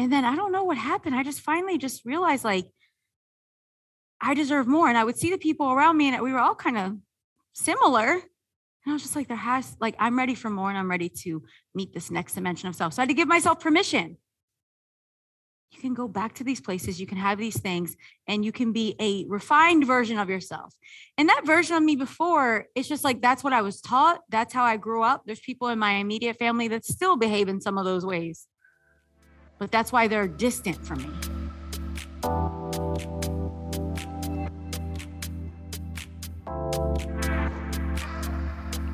And then I don't know what happened. I just finally just realized like I deserve more. And I would see the people around me and we were all kind of similar. And I was just like, there has like I'm ready for more and I'm ready to meet this next dimension of self. So I had to give myself permission you can go back to these places, you can have these things, and you can be a refined version of yourself. And that version of me before, it's just like that's what I was taught. That's how I grew up. There's people in my immediate family that still behave in some of those ways. But that's why they're distant from me.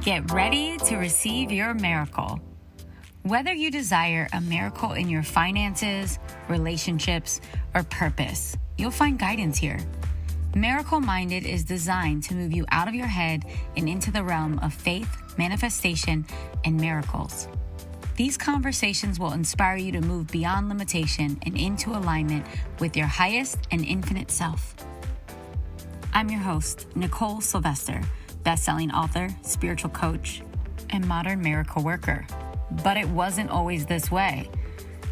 Get ready to receive your miracle. Whether you desire a miracle in your finances, relationships, or purpose, you'll find guidance here. Miracle Minded is designed to move you out of your head and into the realm of faith, manifestation, and miracles. These conversations will inspire you to move beyond limitation and into alignment with your highest and infinite self. I'm your host, Nicole Sylvester, best-selling author, spiritual coach, and modern miracle worker. But it wasn't always this way.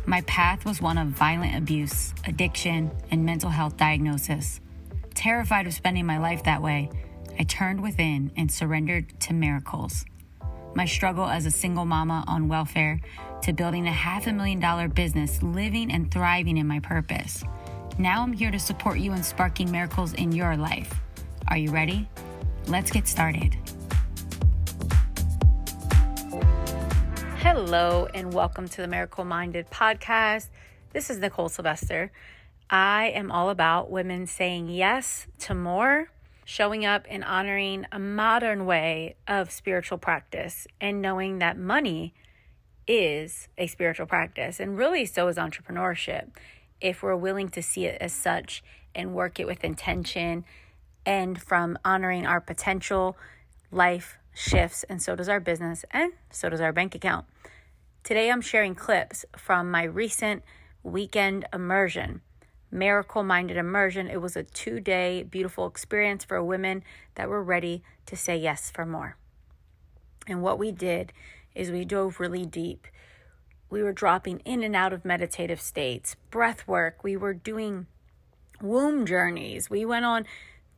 My path was one of violent abuse, addiction, and mental health diagnosis. Terrified of spending my life that way, I turned within and surrendered to miracles. My struggle as a single mama on welfare to building a half a million dollar business, living and thriving in my purpose. Now I'm here to support you in sparking miracles in your life. Are you ready? Let's get started. Hello, and welcome to the Miracle Minded podcast. This is Nicole Sylvester. I am all about women saying yes to more, showing up and honoring a modern way of spiritual practice, and knowing that money is a spiritual practice, and really so is entrepreneurship if we're willing to see it as such and work it with intention and from honoring our potential life shifts, and so does our business, and so does our bank account. Today, I'm sharing clips from my recent weekend immersion, Miracle Minded Immersion. It was a two day beautiful experience for women that were ready to say yes for more. And what we did is we dove really deep. We were dropping in and out of meditative states, breath work. We were doing womb journeys. We went on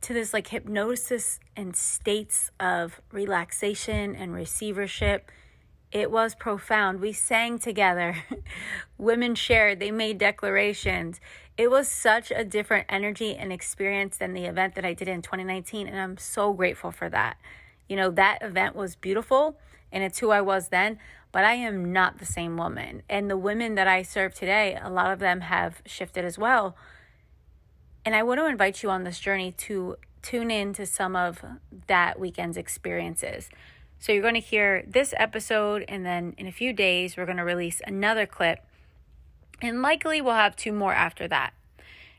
to this like hypnosis and states of relaxation and receivership. It was profound. We sang together. Women shared, they made declarations. It was such a different energy and experience than the event that I did in 2019. And I'm so grateful for that. You know, that event was beautiful and it's who I was then, but I am not the same woman. And the women that I serve today, a lot of them have shifted as well. And I want to invite you on this journey to tune in to some of that weekend's experiences. So you're going to hear this episode, and then in a few days, we're going to release another clip. And likely we'll have two more after that.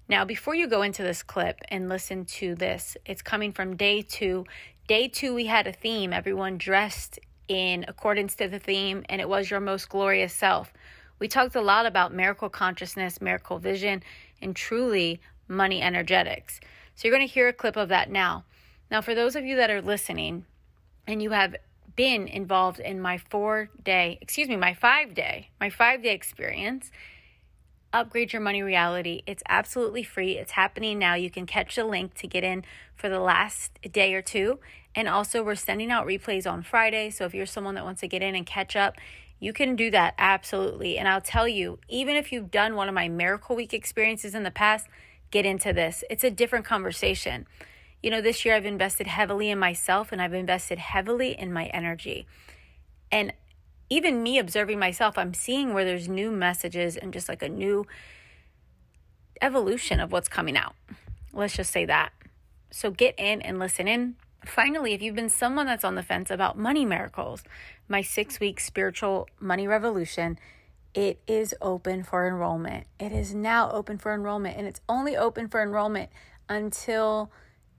Now, before you go into this clip and listen to this, it's coming from day two. Day two, we had a theme, everyone dressed in accordance to the theme, and it was your most glorious self. We talked a lot about miracle consciousness, miracle vision, and truly money energetics. So you're going to hear a clip of that now. Now, for those of you that are listening and you have been involved in my four day, excuse me, my five day, my five day experience, upgrade your money reality. It's absolutely free. It's happening now. You can catch the link to get in for the last day or two. And also, we're sending out replays on Friday. So if you're someone that wants to get in and catch up, you can do that absolutely. And I'll tell you, even if you've done one of my Miracle Week experiences in the past, get into this. It's a different conversation. You know, this year I've invested heavily in myself and I've invested heavily in my energy. And even me observing myself, I'm seeing where there's new messages and just like a new evolution of what's coming out. Let's just say that. So get in and listen in. Finally, if you've been someone that's on the fence about money miracles, my six week spiritual money revolution it is open for enrollment. It is now open for enrollment, and it's only open for enrollment until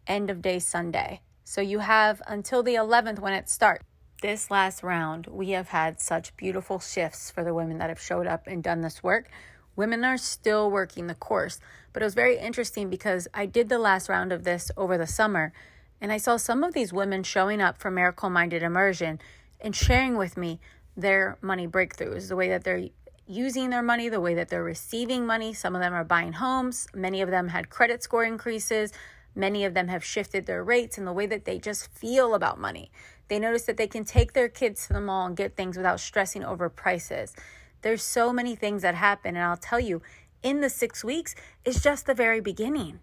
end of day Sunday. So you have until the 11th when it starts. This last round, we have had such beautiful shifts for the women that have showed up and done this work. Women are still working the course, but it was very interesting because I did the last round of this over the summer, and I saw some of these women showing up for Miracle Minded Immersion and sharing with me their money breakthroughs, the way that they're using their money, the way that they're receiving money. Some of them are buying homes, many of them had credit score increases. Many of them have shifted their rates and the way that they just feel about money. They notice that they can take their kids to the mall and get things without stressing over prices. There's so many things that happen. And I'll tell you, in the six weeks is just the very beginning.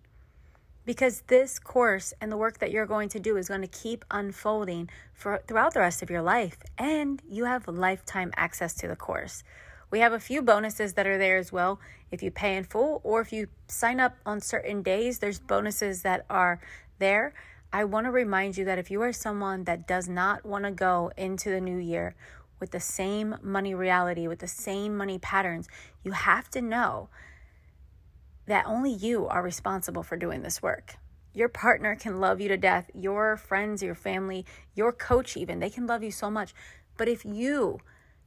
Because this course and the work that you're going to do is going to keep unfolding for throughout the rest of your life. And you have lifetime access to the course. We have a few bonuses that are there as well. If you pay in full or if you sign up on certain days, there's bonuses that are there. I want to remind you that if you are someone that does not want to go into the new year with the same money reality, with the same money patterns, you have to know that only you are responsible for doing this work. Your partner can love you to death, your friends, your family, your coach, even, they can love you so much. But if you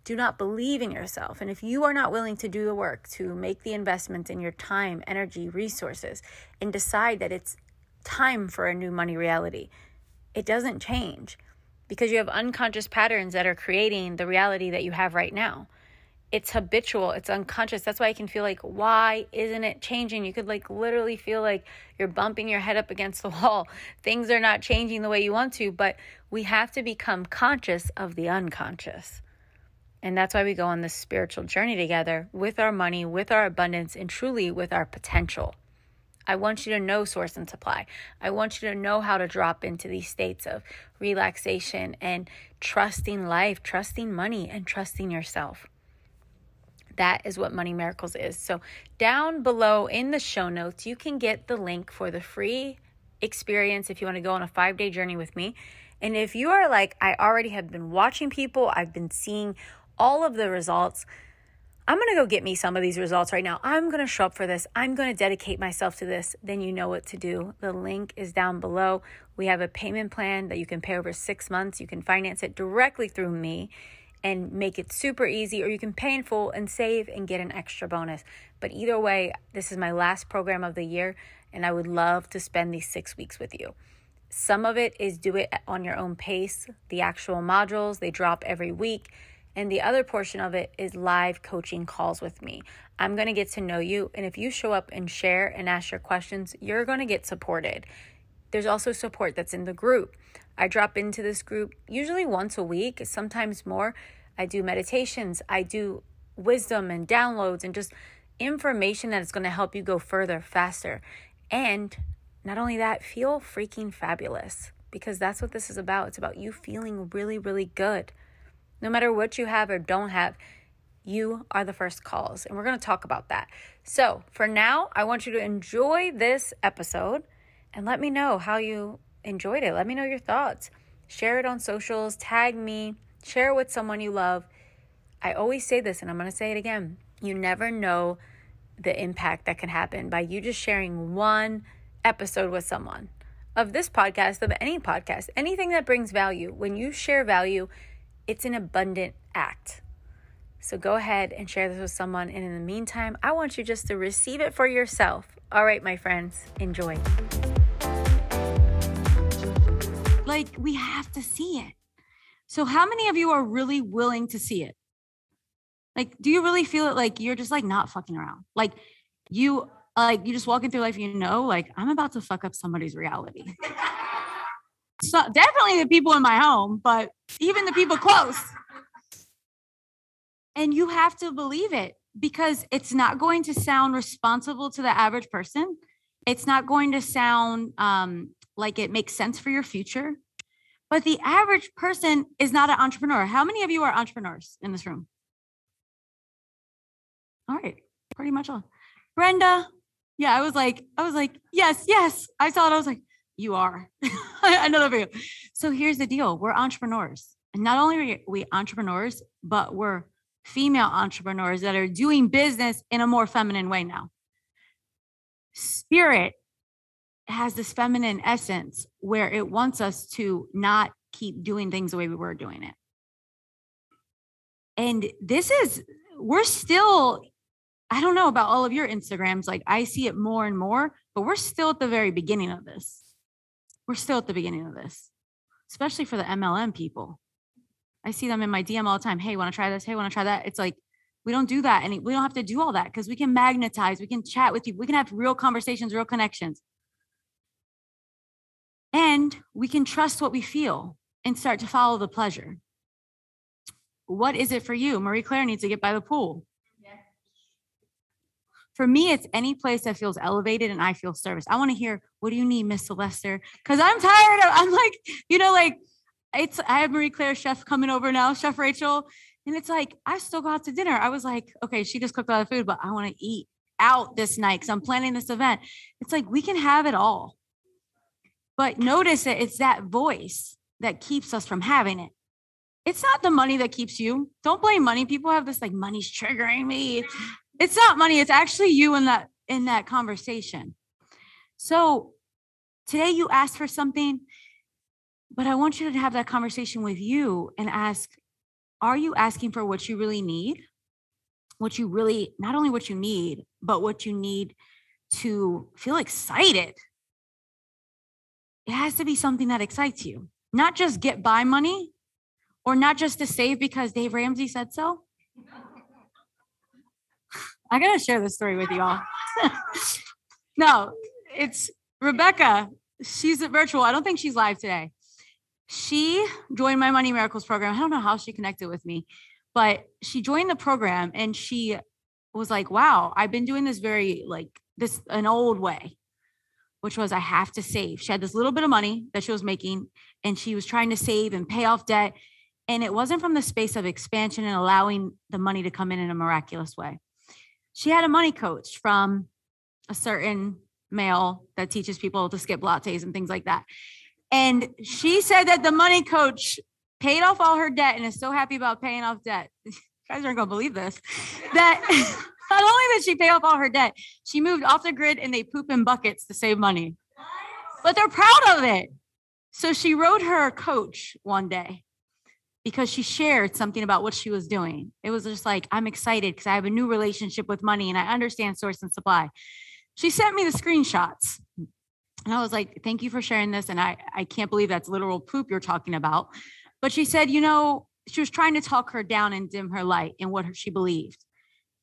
do not believe in yourself, and if you are not willing to do the work to make the investment in your time, energy, resources, and decide that it's time for a new money reality, it doesn't change because you have unconscious patterns that are creating the reality that you have right now. It's habitual, it's unconscious. That's why I can feel like, why isn't it changing? You could like literally feel like you're bumping your head up against the wall. Things are not changing the way you want to, but we have to become conscious of the unconscious. And that's why we go on this spiritual journey together with our money, with our abundance, and truly with our potential. I want you to know source and supply. I want you to know how to drop into these states of relaxation and trusting life, trusting money, and trusting yourself. That is what Money Miracles is. So, down below in the show notes, you can get the link for the free experience if you want to go on a five day journey with me. And if you are like, I already have been watching people, I've been seeing all of the results. I'm going to go get me some of these results right now. I'm going to show up for this. I'm going to dedicate myself to this. Then you know what to do. The link is down below. We have a payment plan that you can pay over six months. You can finance it directly through me and make it super easy, or you can pay in full and save and get an extra bonus. But either way, this is my last program of the year, and I would love to spend these six weeks with you. Some of it is do it on your own pace. The actual modules, they drop every week. And the other portion of it is live coaching calls with me. I'm going to get to know you. And if you show up and share and ask your questions, you're going to get supported. There's also support that's in the group. I drop into this group usually once a week, sometimes more. I do meditations, I do wisdom and downloads and just information that is going to help you go further, faster. And not only that, feel freaking fabulous because that's what this is about. It's about you feeling really, really good. No matter what you have or don't have, you are the first calls. And we're going to talk about that. So for now, I want you to enjoy this episode and let me know how you enjoyed it. Let me know your thoughts. Share it on socials, tag me, share it with someone you love. I always say this, and I'm going to say it again. You never know the impact that can happen by you just sharing one episode with someone of this podcast, of any podcast, anything that brings value. When you share value, it's an abundant act. So go ahead and share this with someone. And in the meantime, I want you just to receive it for yourself. All right, my friends, enjoy. Like, we have to see it. So, how many of you are really willing to see it? Like, do you really feel it like you're just like not fucking around? Like, you like you just walking through life, you know, like I'm about to fuck up somebody's reality. so definitely the people in my home, but even the people close. And you have to believe it because it's not going to sound responsible to the average person. It's not going to sound um, like it makes sense for your future. But the average person is not an entrepreneur. How many of you are entrepreneurs in this room? All right, pretty much all. Brenda, yeah, I was like, I was like, yes, yes. I saw it. I was like, you are. Another video. So here's the deal: we're entrepreneurs, and not only are we entrepreneurs, but we're female entrepreneurs that are doing business in a more feminine way now. Spirit has this feminine essence where it wants us to not keep doing things the way we were doing it. And this is, we're still I don't know about all of your Instagrams. Like I see it more and more, but we're still at the very beginning of this. We're still at the beginning of this, especially for the MLM people. I see them in my DM all the time. Hey, want to try this? Hey, want to try that? It's like We don't do that. And we don't have to do all that because we can magnetize, we can chat with people, we can have real conversations, real connections. And we can trust what we feel and start to follow the pleasure. What is it for you? Marie Claire needs to get by the pool. For me, it's any place that feels elevated and I feel service. I want to hear, what do you need, Miss Sylvester? Because I'm tired of, I'm like, you know, like it's I have Marie Claire chef coming over now, Chef Rachel. And it's like, I still go out to dinner. I was like, okay, she just cooked a lot of food, but I want to eat out this night because I'm planning this event. It's like we can have it all. But notice that it's that voice that keeps us from having it. It's not the money that keeps you. Don't blame money. People have this like money's triggering me. It's not money. It's actually you in that in that conversation. So today you asked for something, but I want you to have that conversation with you and ask, are you asking for what you really need? What you really, not only what you need, but what you need to feel excited it has to be something that excites you, not just get by money or not just to save because Dave Ramsey said so. I got to share this story with you all. no, it's Rebecca. She's at virtual. I don't think she's live today. She joined my Money Miracles program. I don't know how she connected with me, but she joined the program and she was like, wow, I've been doing this very like this an old way which was I have to save. She had this little bit of money that she was making and she was trying to save and pay off debt. And it wasn't from the space of expansion and allowing the money to come in in a miraculous way. She had a money coach from a certain male that teaches people to skip lattes and things like that. And she said that the money coach paid off all her debt and is so happy about paying off debt. You guys aren't to believe this. That Not only did she pay off all her debt, she moved off the grid and they poop in buckets to save money. But they're proud of it. So she wrote her coach one day because she shared something about what she was doing. It was just like, I'm excited because I have a new relationship with money and I understand source and supply. She sent me the screenshots. And I was like, thank you for sharing this. And I, I can't believe that's literal poop you're talking about. But she said, you know, she was trying to talk her down and dim her light in what she believed.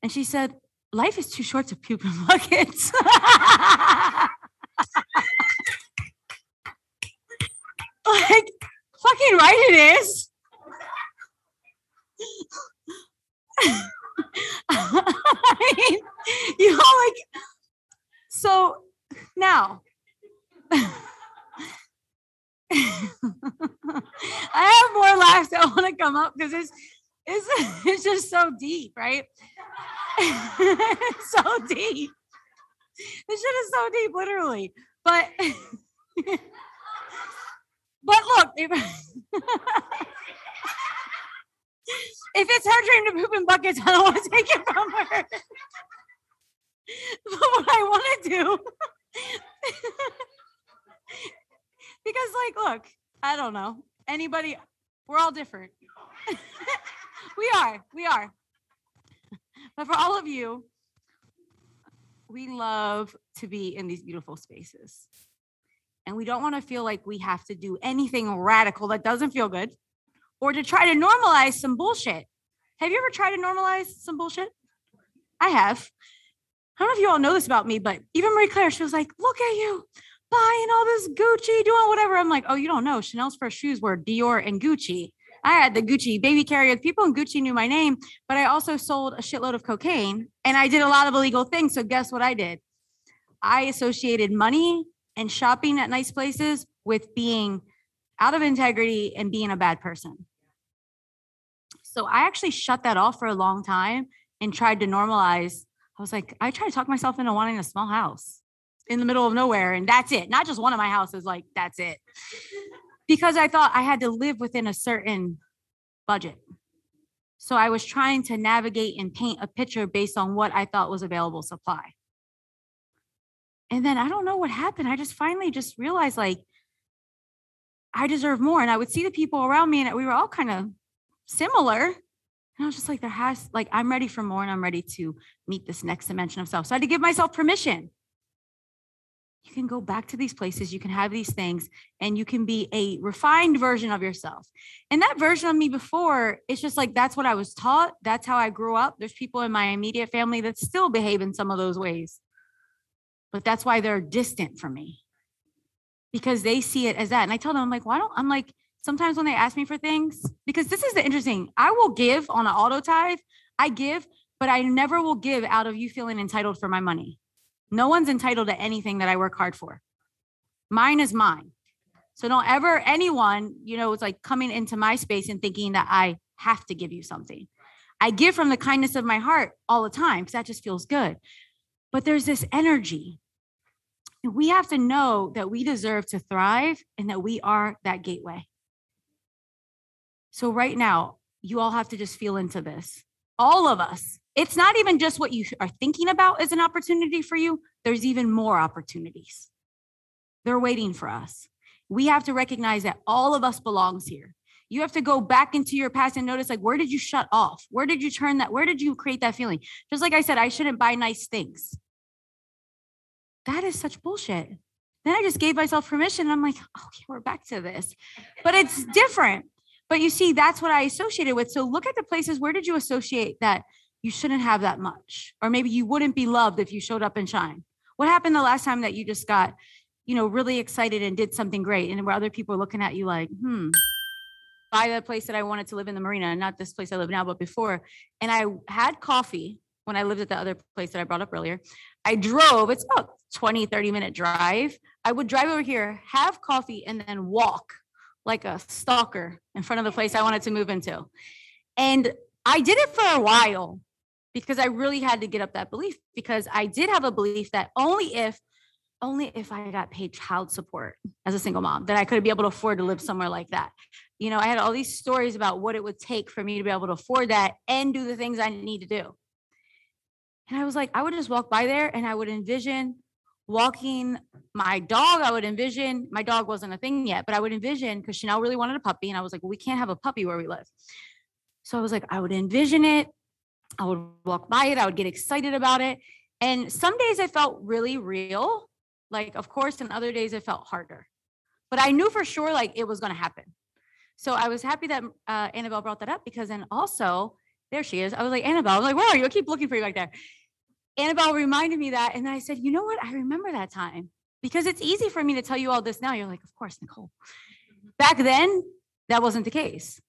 And she said, Life is too short to poop in buckets. like, fucking right it is. I mean, you know, like, so now. I have more laughs that want to come up because it's it's it's just so deep, right? so deep. This shit is so deep, literally. But but look, if, if it's her dream to poop in buckets, I don't want to take it from her. but what I want to do because like look, I don't know. Anybody we're all different. we are. We are. But for all of you, we love to be in these beautiful spaces. And we don't want to feel like we have to do anything radical that doesn't feel good or to try to normalize some bullshit. Have you ever tried to normalize some bullshit? I have. I don't know if you all know this about me, but even Marie Claire, she was like, look at you buying all this Gucci, doing whatever. I'm like, oh, you don't know. Chanel's first shoes were Dior and Gucci. I had the Gucci baby carrier. People in Gucci knew my name, but I also sold a shitload of cocaine and I did a lot of illegal things. So guess what I did? I associated money and shopping at nice places with being out of integrity and being a bad person. So I actually shut that off for a long time and tried to normalize. I was like, I tried to talk myself into wanting a small house in the middle of nowhere, and that's it. Not just one of my houses, like that's it because I thought I had to live within a certain budget. So I was trying to navigate and paint a picture based on what I thought was available supply. And then I don't know what happened. I just finally just realized like I deserve more. And I would see the people around me and we were all kind of similar. And I was just like, there has like I'm ready for more and I'm ready to meet this next dimension of self. So I had to give myself permission. You can go back to these places, you can have these things, and you can be a refined version of yourself. And that version of me before, it's just like that's what I was taught. That's how I grew up. There's people in my immediate family that still behave in some of those ways. But that's why they're distant from me because they see it as that. And I tell them, I'm like, why don't I'm like, sometimes when they ask me for things, because this is the interesting, I will give on an auto tithe, I give, but I never will give out of you feeling entitled for my money. No one's entitled to anything that I work hard for. Mine is mine. So don't ever anyone, you know, it's like coming into my space and thinking that I have to give you something. I give from the kindness of my heart all the time because that just feels good. But there's this energy. We have to know that we deserve to thrive and that we are that gateway. So right now, you all have to just feel into this. All of us it's not even just what you are thinking about as an opportunity for you, there's even more opportunities. They're waiting for us. We have to recognize that all of us belongs here. You have to go back into your past and notice like where did you shut off? Where did you turn that? Where did you create that feeling? Just like I said, I shouldn't buy nice things. That is such bullshit. Then I just gave myself permission. I'm like, okay, we're back to this. But it's different. But you see, that's what I associated with. So look at the places where did you associate that you shouldn't have that much. Or maybe you wouldn't be loved if you showed up and shine. What happened the last time that you just got, you know, really excited and did something great and where other people are looking at you like, hmm, buy the place that I wanted to live in the marina, not this place I live now, but before. And I had coffee when I lived at the other place that I brought up earlier. I drove, it's about 20, 30 minute drive. I would drive over here, have coffee, and then walk like a stalker in front of the place I wanted to move into. And I did it for a while because I really had to get up that belief because I did have a belief that only if only if I got paid child support as a single mom that I could be able to afford to live somewhere like that. You know, I had all these stories about what it would take for me to be able to afford that and do the things I need to do. And I was like, I would just walk by there and I would envision walking my dog. I would envision my dog wasn't a thing yet, but I would envision because Chanel really wanted a puppy. And I was like, well, we can't have a puppy where we live. So I was like, I would envision it. I would walk by it, I would get excited about it. And some days I felt really real, like, of course, and other days it felt harder. But I knew for sure like it was going to happen. So I was happy that uh, Annabelle brought that up because then also, there she is. I was like, Annabelle, I was like, where are you? I keep looking for you right there. Annabelle reminded me that. And I said, you know what? I remember that time because it's easy for me to tell you all this now. You're like, of course, Nicole. Back then, that wasn't the case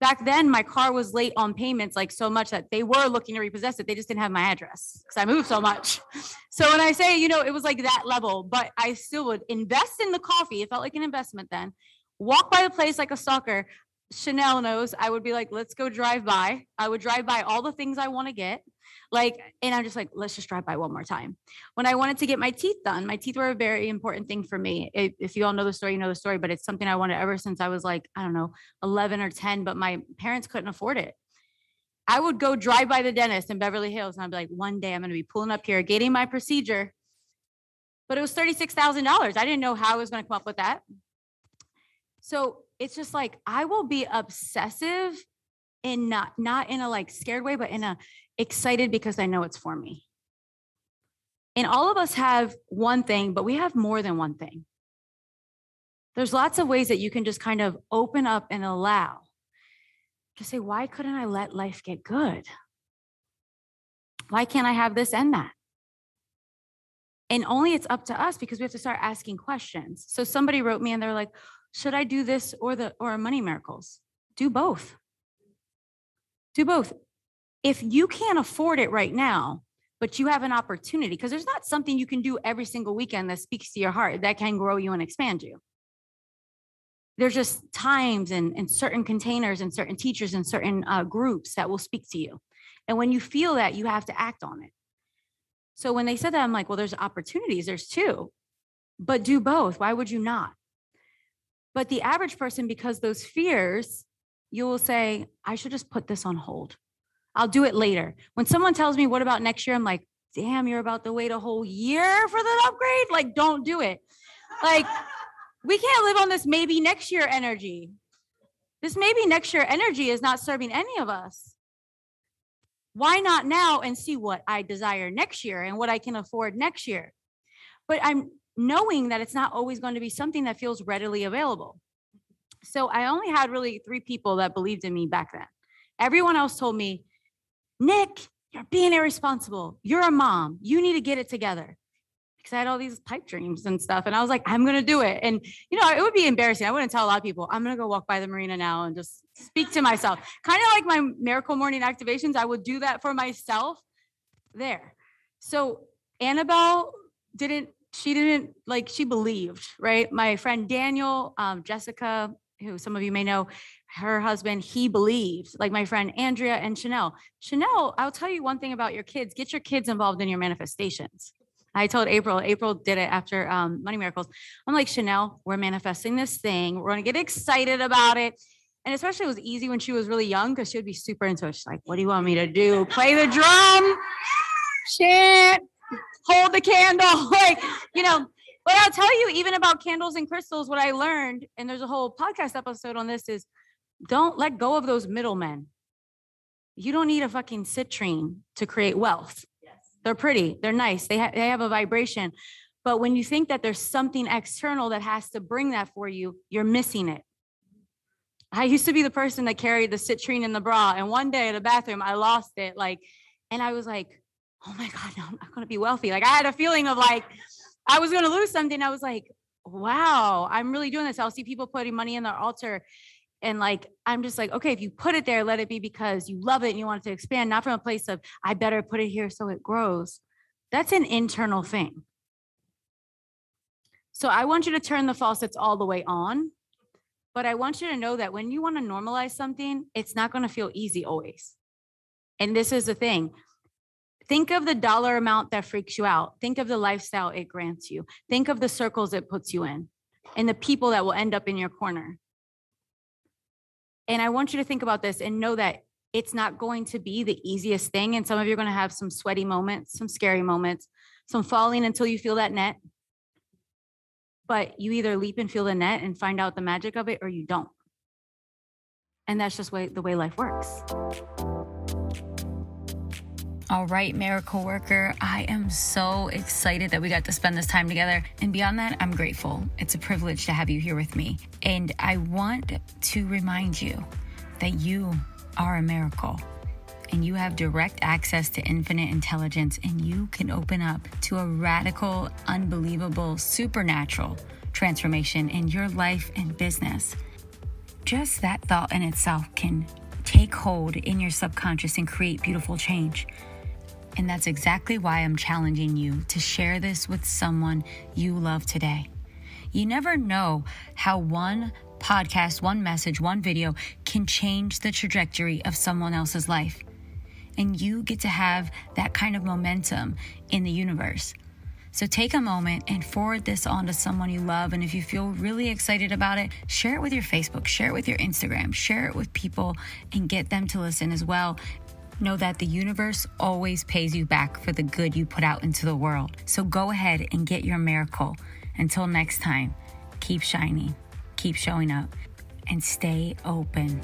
back then my car was late on payments like so much that they were looking to repossess it they just didn't have my address because i moved so much so when i say you know it was like that level but i still would invest in the coffee it felt like an investment then walk by the place like a stalker chanel knows i would be like let's go drive by i would drive by all the things i want to get like, and I'm just like, let's just drive by one more time. When I wanted to get my teeth done, my teeth were a very important thing for me. It, if you all know the story, you know the story, but it's something I wanted ever since I was like, I don't know, 11 or 10, but my parents couldn't afford it. I would go drive by the dentist in Beverly Hills and I'd be like, one day I'm going to be pulling up here, getting my procedure. But it was $36,000. I didn't know how I was going to come up with that. So it's just like, I will be obsessive in not, not in a like scared way, but in a, excited because I know it's for me. And all of us have one thing, but we have more than one thing. There's lots of ways that you can just kind of open up and allow to say, why couldn't I let life get good? Why can't I have this and that? And only it's up to us because we have to start asking questions. So somebody wrote me and they're like, should I do this or the or money miracles? Do both. Do both if you can't afford it right now, but you have an opportunity, because there's not something you can do every single weekend that speaks to your heart that can grow you and expand you. There's just times and, and certain containers and certain teachers and certain uh, groups that will speak to you. And when you feel that, you have to act on it. So when they said that, I'm like, well, there's opportunities, there's two, but do both. Why would you not? But the average person, because those fears, you will say, I should just put this on hold. I'll do it later. When someone tells me, what about next year? I'm like, damn, you're about to wait a whole year for the upgrade. Like, don't do it. Like, we can't live on this maybe next year energy. This maybe next year energy is not serving any of us. Why not now and see what I desire next year and what I can afford next year? But I'm knowing that it's not always going to be something that feels readily available. So I only had really three people that believed in me back then. Everyone else told me, Nick, you're being irresponsible. You're a mom. You need to get it together. Because I had all these pipe dreams and stuff. And I was like, I'm going to do it. And, you know, it would be embarrassing. I wouldn't tell a lot of people, I'm going to go walk by the marina now and just speak to myself. Kind of like my miracle morning activations. I would do that for myself there. So Annabelle didn't, she didn't like, she believed, right? My friend Daniel, um, Jessica, who some of you may know, her husband, he believed, like my friend Andrea and Chanel. Chanel, I'll tell you one thing about your kids get your kids involved in your manifestations. I told April, April did it after um, Money Miracles. I'm like, Chanel, we're manifesting this thing. We're going to get excited about it. And especially it was easy when she was really young because she would be super into it. She's like, what do you want me to do? Play the drum? Shit. Hold the candle. like, you know, but I'll tell you, even about candles and crystals, what I learned, and there's a whole podcast episode on this, is don't let go of those middlemen. You don't need a fucking citrine to create wealth. Yes. They're pretty, they're nice, they, ha- they have a vibration. But when you think that there's something external that has to bring that for you, you're missing it. I used to be the person that carried the citrine in the bra. And one day at the bathroom, I lost it. Like, and I was like, oh my God, no, I'm not going to be wealthy. Like, I had a feeling of like, I was going to lose something. I was like, wow, I'm really doing this. I'll see people putting money in their altar and like i'm just like okay if you put it there let it be because you love it and you want it to expand not from a place of i better put it here so it grows that's an internal thing so i want you to turn the faucets all the way on but i want you to know that when you want to normalize something it's not going to feel easy always and this is the thing think of the dollar amount that freaks you out think of the lifestyle it grants you think of the circles it puts you in and the people that will end up in your corner and I want you to think about this and know that it's not going to be the easiest thing. And some of you are going to have some sweaty moments, some scary moments, some falling until you feel that net. But you either leap and feel the net and find out the magic of it or you don't. And that's just way, the way life works. All right, miracle worker, I am so excited that we got to spend this time together. And beyond that, I'm grateful. It's a privilege to have you here with me. And I want to remind you that you are a miracle and you have direct access to infinite intelligence, and you can open up to a radical, unbelievable, supernatural transformation in your life and business. Just that thought in itself can take hold in your subconscious and create beautiful change. And that's exactly why I'm challenging you to share this with someone you love today. You never know how one podcast, one message, one video can change the trajectory of someone else's life. And you get to have that kind of momentum in the universe. So take a moment and forward this on to someone you love. And if you feel really excited about it, share it with your Facebook, share it with your Instagram, share it with people and get them to listen as well. Know that the universe always pays you back for the good you put out into the world. So go ahead and get your miracle. Until next time, keep shining, keep showing up, and stay open.